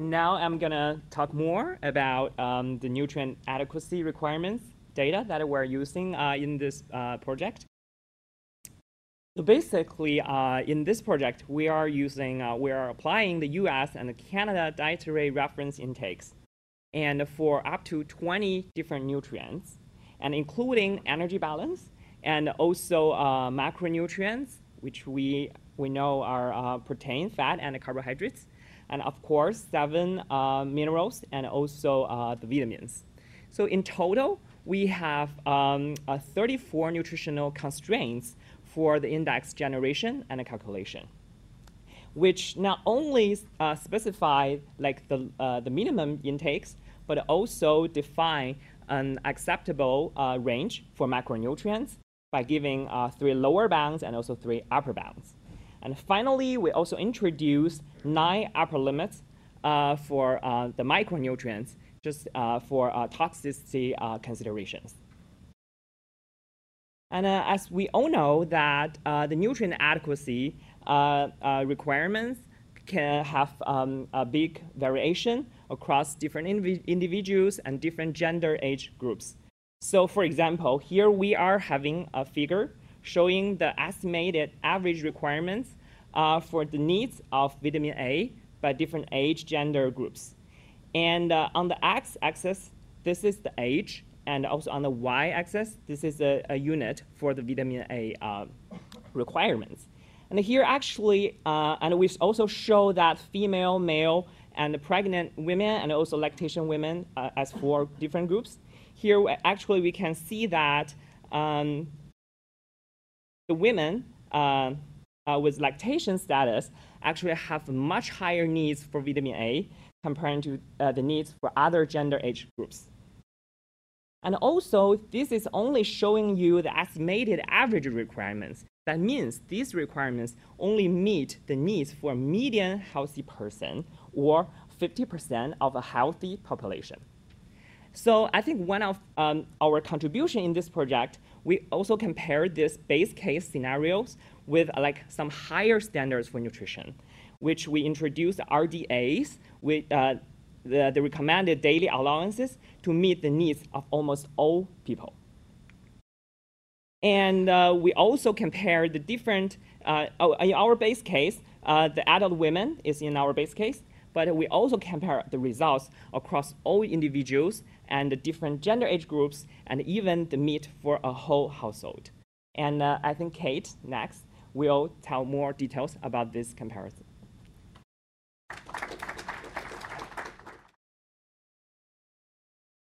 Now I'm going to talk more about um, the nutrient adequacy requirements data that we're using uh, in this uh, project. So basically, uh, in this project, we are using, uh, we are applying the US and the Canada dietary reference intakes and for up to 20 different nutrients, and including energy balance and also uh, macronutrients, which we, we know are uh, protein, fat, and carbohydrates, and of course, seven uh, minerals and also uh, the vitamins. So in total, we have um, 34 nutritional constraints for the index generation and calculation, which not only uh, specify like the, uh, the minimum intakes, but also define an acceptable uh, range for macronutrients by giving uh, three lower bounds and also three upper bounds. And finally, we also introduced nine upper limits uh, for uh, the micronutrients, just for toxicity considerations. And uh, as we all know that uh, the nutrient adequacy uh, uh requirements can have um, a big variation across different indiv individuals and different gender age groups. So for example, here we are having a figure showing the estimated average requirements uh, for the needs of vitamin A by different age gender groups. And uh, on the x-axis, this is the age, and also on the y-axis, this is a, a, unit for the vitamin A uh, requirements. And here actually, uh, and we also show that female, male, and pregnant women, and also lactation women uh, as four different groups. Here, actually, we can see that um, the women uh, uh, with lactation status actually have much higher needs for vitamin A compared to uh, the needs for other gender age groups. And also, this is only showing you the estimated average requirements. That means these requirements only meet the needs for a median healthy person or 50% of a healthy population. So I think one of um, our contribution in this project, we also compare these base case scenarios with like some higher standards for nutrition, which we introduced RDAs with uh, the, the recommended daily allowances to meet the needs of almost all people. And uh, we also compared the different, uh, oh, in our base case, uh, the adult women is in our base case, but we also compare the results across all individuals and the different gender age groups and even the meat for a whole household. And uh, I think Kate next will tell more details about this comparison.